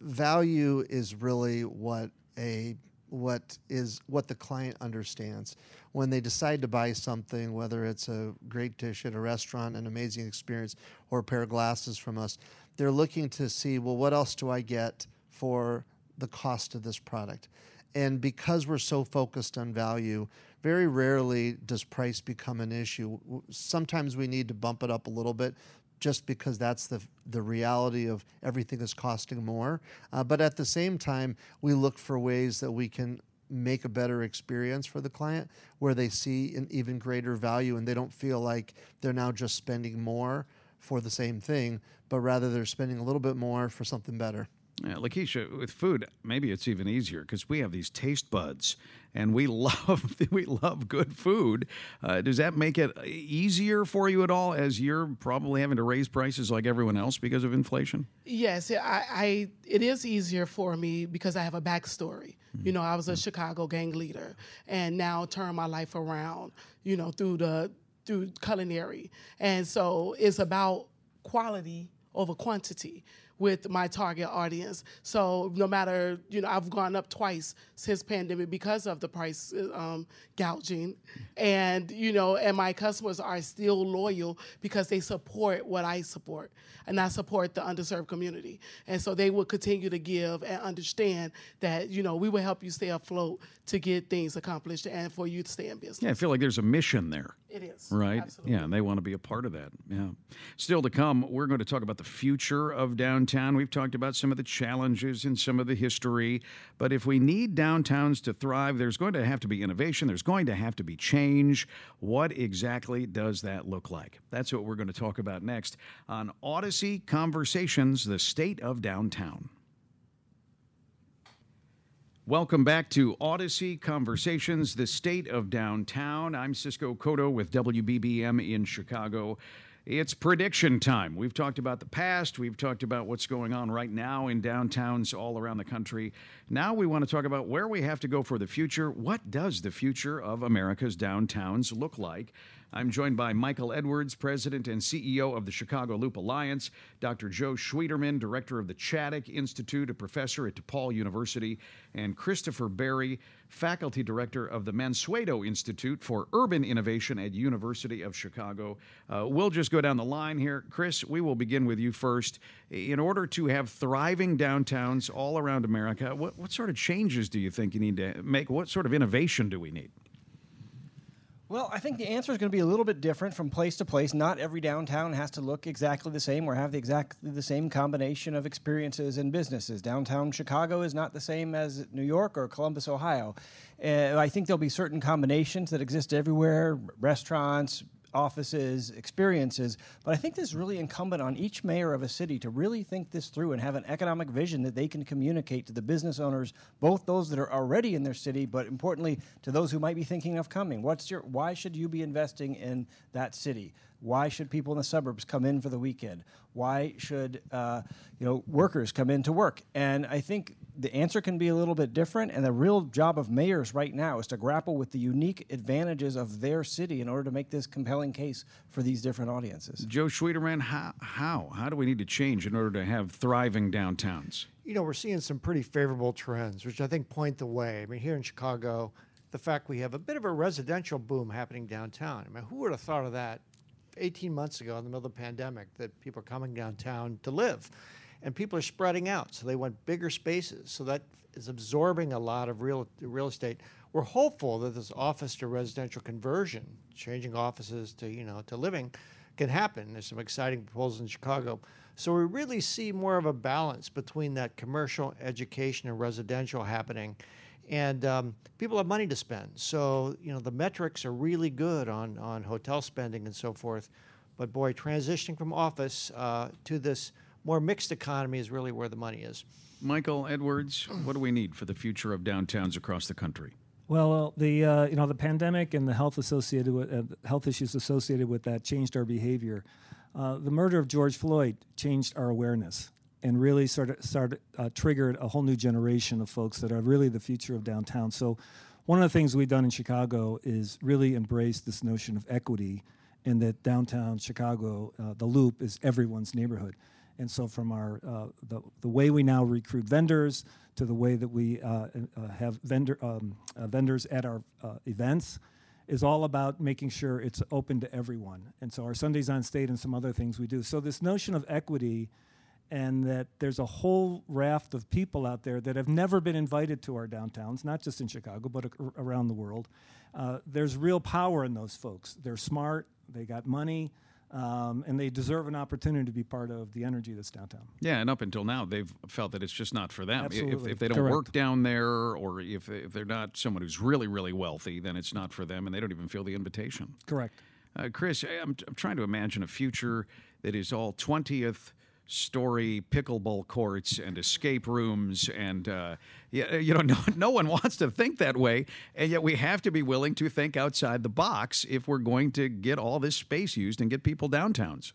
Value is really what a what is what the client understands. When they decide to buy something whether it's a great dish at a restaurant an amazing experience or a pair of glasses from us they're looking to see well what else do i get for the cost of this product? And because we're so focused on value very rarely does price become an issue. Sometimes we need to bump it up a little bit just because that's the the reality of everything is costing more. Uh, but at the same time, we look for ways that we can make a better experience for the client where they see an even greater value and they don't feel like they're now just spending more for the same thing, but rather they're spending a little bit more for something better. Yeah, Lakeisha, with food, maybe it's even easier because we have these taste buds, and we love we love good food. Uh, does that make it easier for you at all, as you're probably having to raise prices like everyone else because of inflation? Yes, I, I it is easier for me because I have a backstory. Mm-hmm. You know, I was a mm-hmm. Chicago gang leader, and now turn my life around. You know, through the through culinary, and so it's about quality over quantity with my target audience. So no matter, you know, I've gone up twice since pandemic because of the price um, gouging, and you know, and my customers are still loyal because they support what I support, and I support the underserved community, and so they will continue to give and understand that you know we will help you stay afloat to get things accomplished and for you to stay in business. Yeah, I feel like there's a mission there. It is. Right? Absolutely. Yeah, and they want to be a part of that. Yeah. Still to come, we're going to talk about the future of downtown. We've talked about some of the challenges and some of the history. But if we need downtowns to thrive, there's going to have to be innovation, there's going to have to be change. What exactly does that look like? That's what we're going to talk about next on Audacy Conversations, the state of downtown. Welcome back to Audacy Conversations, the state of downtown. I'm Cisco Cotto with WBBM in Chicago. It's prediction time. We've talked about the past, we've talked about what's going on right now in downtowns all around the country. Now we want to talk about where we have to go for the future. What does the future of America's downtowns look like? I'm joined by Michael Edwards, President and CEO of the Chicago Loop Alliance, Dr. Joe Schwieterman, Director of the Chaddick Institute, a professor at DePaul University, and Christopher Berry, Faculty Director of the Mansueto Institute for Urban Innovation at University of Chicago. Uh, we'll just go down the line here. Chris, we will begin with you first. In order to have thriving downtowns all around America, what, what sort of changes do you think you need to make? What sort of innovation do we need? Well, I think the answer is going to be a little bit different from place to place. Not every downtown has to look exactly the same or have the exactly the same combination of experiences and businesses. Downtown Chicago is not the same as New York or Columbus, Ohio. Uh, I think there'll be certain combinations that exist everywhere: restaurants, offices, experiences. But I think this is really incumbent on each mayor of a city to really think this through and have an economic vision that they can communicate to the business owners, both those that are already in their city, but importantly to those who might be thinking of coming. What's your why should you be investing in that city? Why should people in the suburbs come in for the weekend? Why should uh, you know workers come in to work? And I think the answer can be a little bit different. And the real job of mayors right now is to grapple with the unique advantages of their city in order to make this compelling case for these different audiences. Joe Schwieterman, how how how do we need to change in order to have thriving downtowns? You know, we're seeing some pretty favorable trends, which I think point the way. I mean, here in Chicago, the fact we have a bit of a residential boom happening downtown. I mean, who would have thought of that 18 months ago in the middle of the pandemic that people are coming downtown to live? And people are spreading out, so they want bigger spaces. So that is absorbing a lot of real real estate. We're hopeful that this office to residential conversion, changing offices to you know to living, can happen. There's some exciting proposals in Chicago. So we really see more of a balance between that commercial, education, and residential happening and um, people have money to spend. So you know the metrics are really good on on hotel spending and so forth. But boy, transitioning from office uh, to this more mixed economy is really where the money is. Michael Edwards, what do we need for the future of downtowns across the country? Well, the uh, you know the pandemic and the health associated with uh, health issues associated with that changed our behavior. Uh, the murder of George Floyd changed our awareness and really sort of started uh, triggered a whole new generation of folks that are really the future of downtown. So, one of the things we've done in Chicago is really embrace this notion of equity, and that downtown Chicago, uh, the Loop, is everyone's neighborhood. And so, from our uh, the the way we now recruit vendors to the way that we uh, uh, have vendor um, uh, vendors at our events is all about making sure it's open to everyone. And so our Sundays on State and some other things we do. So this notion of equity and that there's a whole raft of people out there that have never been invited to our downtowns, not just in Chicago, but around the world. Uh, there's real power in those folks. They're smart, they got money, um, and they deserve an opportunity to be part of the energy that's downtown. Yeah, and up until now, they've felt that it's just not for them. Absolutely. If, if they don't Correct. work down there, or if, if they're not someone who's really, really wealthy, then it's not for them, and they don't even feel the invitation. Correct. Uh, Chris, I'm, I'm trying to imagine a future that is all 20th story pickleball courts and escape rooms and uh, you know no, no one wants to think that way. And yet we have to be willing to think outside the box if we're going to get all this space used and get people downtowns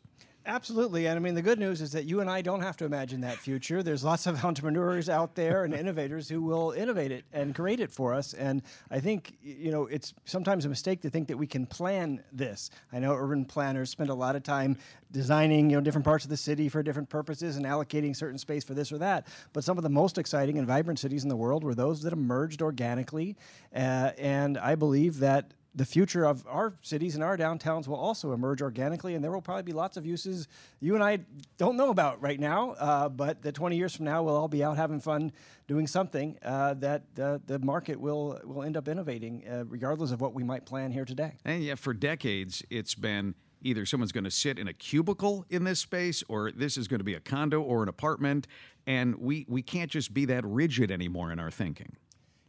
Absolutely. And I mean, the good news is that you and I don't have to imagine that future. There's lots of entrepreneurs out there and innovators who will innovate it and create it for us. And I think, you know, it's sometimes a mistake to think that we can plan this. I know urban planners spend a lot of time designing, you know, different parts of the city for different purposes and allocating certain space for this or that. But some of the most exciting and vibrant cities in the world were those that emerged organically. Uh, and I believe that the future of our cities and our downtowns will also emerge organically, and there will probably be lots of uses you and I don't know about right now, uh, but that 20 years from now we'll all be out having fun doing something uh, that uh, the market will will end up innovating, uh, regardless of what we might plan here today. And yet, for decades, it's been either someone's going to sit in a cubicle in this space, or this is going to be a condo or an apartment, and we we can't just be that rigid anymore in our thinking.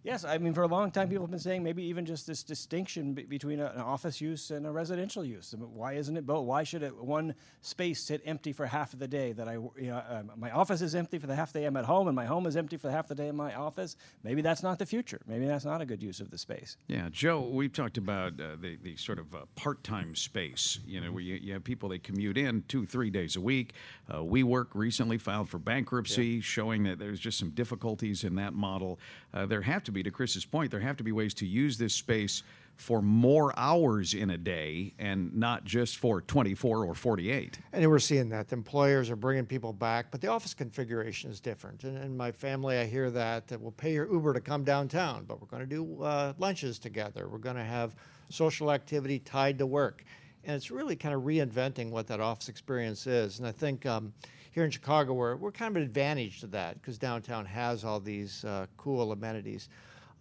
Yes, I mean, for a long time, people have been saying maybe even just this distinction b- between a, an office use and a residential use. I mean, why isn't it both? Why should it, one space sit empty for half of the day? That I, you know, um, my office is empty for the half the day I'm at home, and my home is empty for the half the day in my office. Maybe that's not the future. Maybe that's not a good use of the space. Yeah, Joe, we've talked about uh, the, the sort of uh, part time space, you know, where you, you have people they commute in two, three days a week. Uh, WeWork recently filed for bankruptcy, showing that there's just some difficulties in that model. Uh, there have to be, to Chris's point, there have to be ways to use this space for more hours in a day and not just for 24 or 48. And we're seeing that. The employers are bringing people back, but the office configuration is different. And in my family, I hear that, that we'll pay your Uber to come downtown, but we're going to do uh, lunches together. We're going to have social activity tied to work. And it's really kind of reinventing what that office experience is. And I think um, here in Chicago, we're, we're kind of an advantage to that because downtown has all these uh, cool amenities.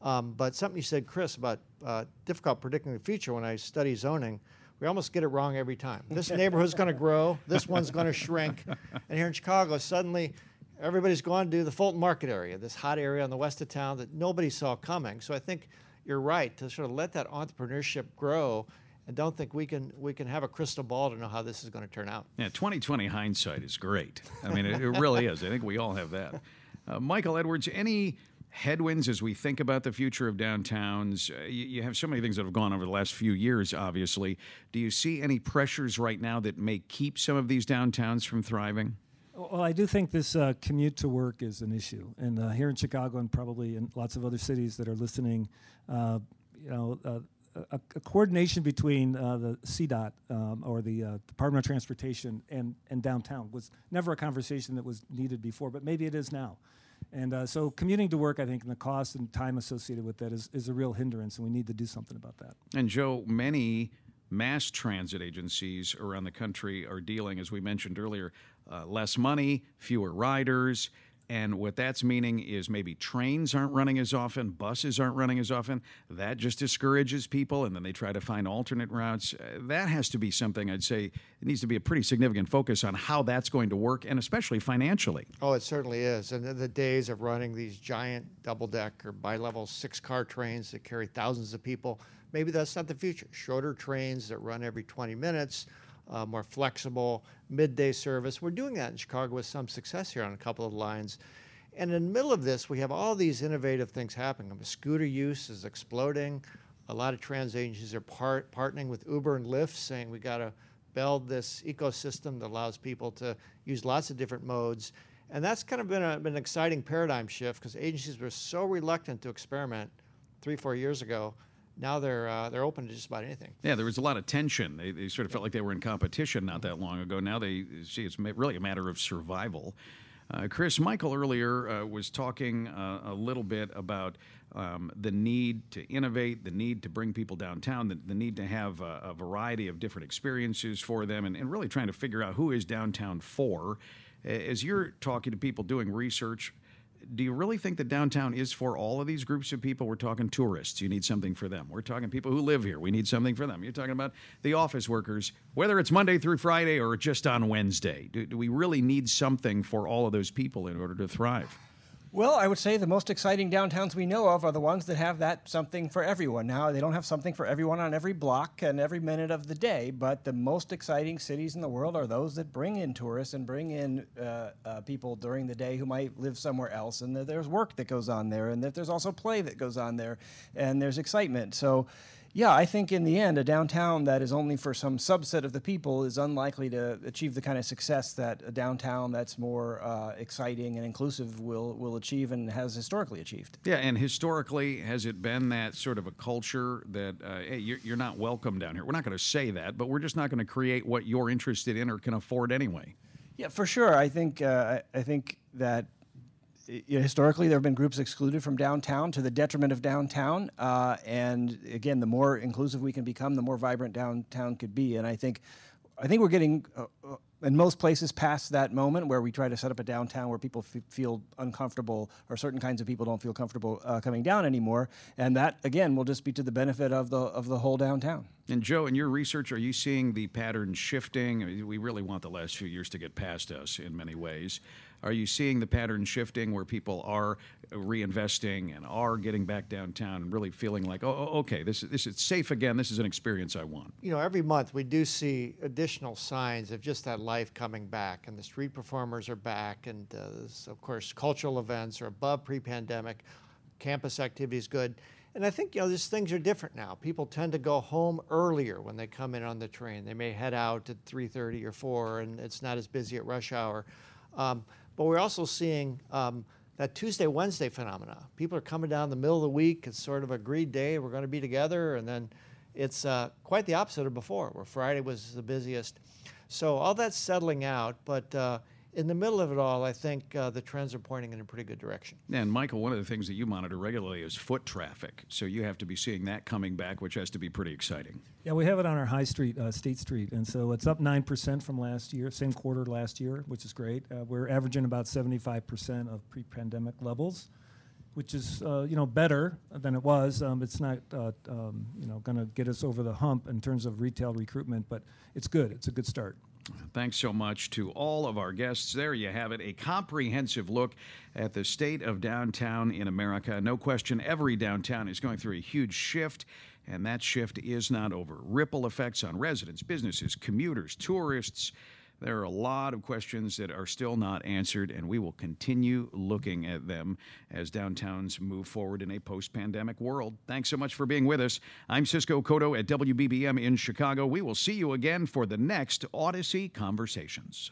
Um, but something you said, Chris, about uh, difficult predicting the future. When I study zoning, we almost get it wrong every time. This neighborhood's going to grow. This one's going to shrink. And here in Chicago, suddenly everybody's going to do the Fulton Market area, this hot area on the west of town that nobody saw coming. So I think you're right to sort of let that entrepreneurship grow and don't think we can we can have a crystal ball to know how this is going to turn out. Yeah, 2020 hindsight is great. I mean, it, it really is. I think we all have that. Uh, Michael Edwards, any headwinds as we think about the future of downtowns? Uh, you, you, have so many things that have gone over the last few years, obviously. Do you see any pressures right now that may keep some of these downtowns from thriving? Well, I do think this uh, commute to work is an issue, and uh, here in Chicago, and probably in lots of other cities that are listening, uh, you know, uh, a, a, coordination between uh, the CDOT um, or the uh, Department of Transportation and, and downtown was never a conversation that was needed before, but maybe it is now. And uh, so commuting to work, I think, and the cost and time associated with that is, is a real hindrance, and we need to do something about that. And Joe, many mass transit agencies around the country are dealing, as we mentioned earlier, uh, less money, fewer riders, and what that's meaning is maybe trains aren't running as often, buses aren't running as often. That just discourages people, and then they try to find alternate routes. Uh, that has to be something I'd say it needs to be a pretty significant focus on how that's going to work, and especially financially. Oh, it certainly is. And the days of running these giant double deck or bi level six car trains that carry thousands of people, maybe that's not the future. Shorter trains that run every 20 minutes uh, more flexible midday service. We're doing that in Chicago with some success here on a couple of lines. And in the middle of this, we have all these innovative things happening. Scooter use is exploding. A lot of trans agencies are part, partnering with Uber and Lyft, saying we got to build this ecosystem that allows people to use lots of different modes. And that's kind of been, a, been an exciting paradigm shift because agencies were so reluctant to experiment three, four years ago now they're uh, they're open to just about anything. Yeah, there was a lot of tension. They, they sort of felt like they were in competition not that long ago. Now they see it's really a matter of survival. Uh, Chris, Michael earlier uh, was talking uh, a little bit about um, the need to innovate, the need to bring people downtown, the, the need to have a, a, variety of different experiences for them, and, and really trying to figure out who is downtown for. As you're talking to people doing research, do you really think that downtown is for all of these groups of people? We're talking tourists. You need something for them. We're talking people who live here. We need something for them. You're talking about the office workers, whether it's Monday through Friday or just on Wednesday. Do, do we really need something for all of those people in order to thrive? Well, I would say the most exciting downtowns we know of are the ones that have that something for everyone. Now, they don't have something for everyone on every block and every minute of the day, but the most exciting cities in the world are those that bring in tourists and bring in uh, uh, people during the day who might live somewhere else, and that there's work that goes on there, and that there's also play that goes on there, and there's excitement. So, yeah, I think in the end, a downtown that is only for some subset of the people is unlikely to achieve the kind of success that a downtown that's more uh, exciting and inclusive will will achieve and has historically achieved. Yeah, and historically, has it been that sort of a culture that uh, hey, you're, you're not welcome down here? We're not going to say that, but we're just not going to create what you're interested in or can afford anyway. Yeah, for sure. I think uh, I, I think that you know, historically, there have been groups excluded from downtown to the detriment of downtown. Uh, and again, the more inclusive we can become, the more vibrant downtown could be. And I think, I think we're getting, uh, uh in most places, past that moment where we try to set up a downtown where people f- feel uncomfortable, or certain kinds of people don't feel comfortable uh, coming down anymore. And that, again, will just be to the benefit of the of the whole downtown. And Joe, in your research, are you seeing the pattern shifting? We really want the last few years to get past us in many ways. Are you seeing the pattern shifting where people are reinvesting and are getting back downtown and really feeling like, oh, oh, okay, this, this is safe again. This is an experience I want? You know, every month we do see additional signs of just that life coming back, and the street performers are back, and uh, of course, cultural events are above pre-pandemic. Campus activity is good. And I think you know these things are different now. People tend to go home earlier when they come in on the train. They may head out at 3:30 or 4, and it's not as busy at rush hour. Um, but we're also seeing um, that Tuesday, Wednesday phenomena. People are coming down the middle of the week. It's sort of a agreed day. We're going to be together. And then it's uh, quite the opposite of before, where Friday was the busiest. So all that's settling out. But uh, in the middle of it all, I think uh, the trends are pointing in a pretty good direction. And Michael, one of the things that you monitor regularly is foot traffic. So you have to be seeing that coming back, which has to be pretty exciting. Yeah, we have it on our High Street, uh, State Street, and so it's up nine percent from last year, same quarter last year, which is great. Uh, we're averaging about seventy-five percent of pre-pandemic levels. which is uh, you know better than it was. Um, it's not uh, um, you know going to get us over the hump in terms of retail recruitment, but it's good. It's a good start. Thanks so much to all of our guests. There you have it, a comprehensive look at the state of downtown in America. No question, every downtown is going through a huge shift, and that shift is not over. Ripple effects on residents, businesses, commuters, tourists. There are a lot of questions that are still not answered, and we will continue looking at them as downtowns move forward in a post pandemic world. Thanks so much for being with us. I'm Cisco Cotto at WBBM in Chicago. We will see you again for the next Audacy Conversations.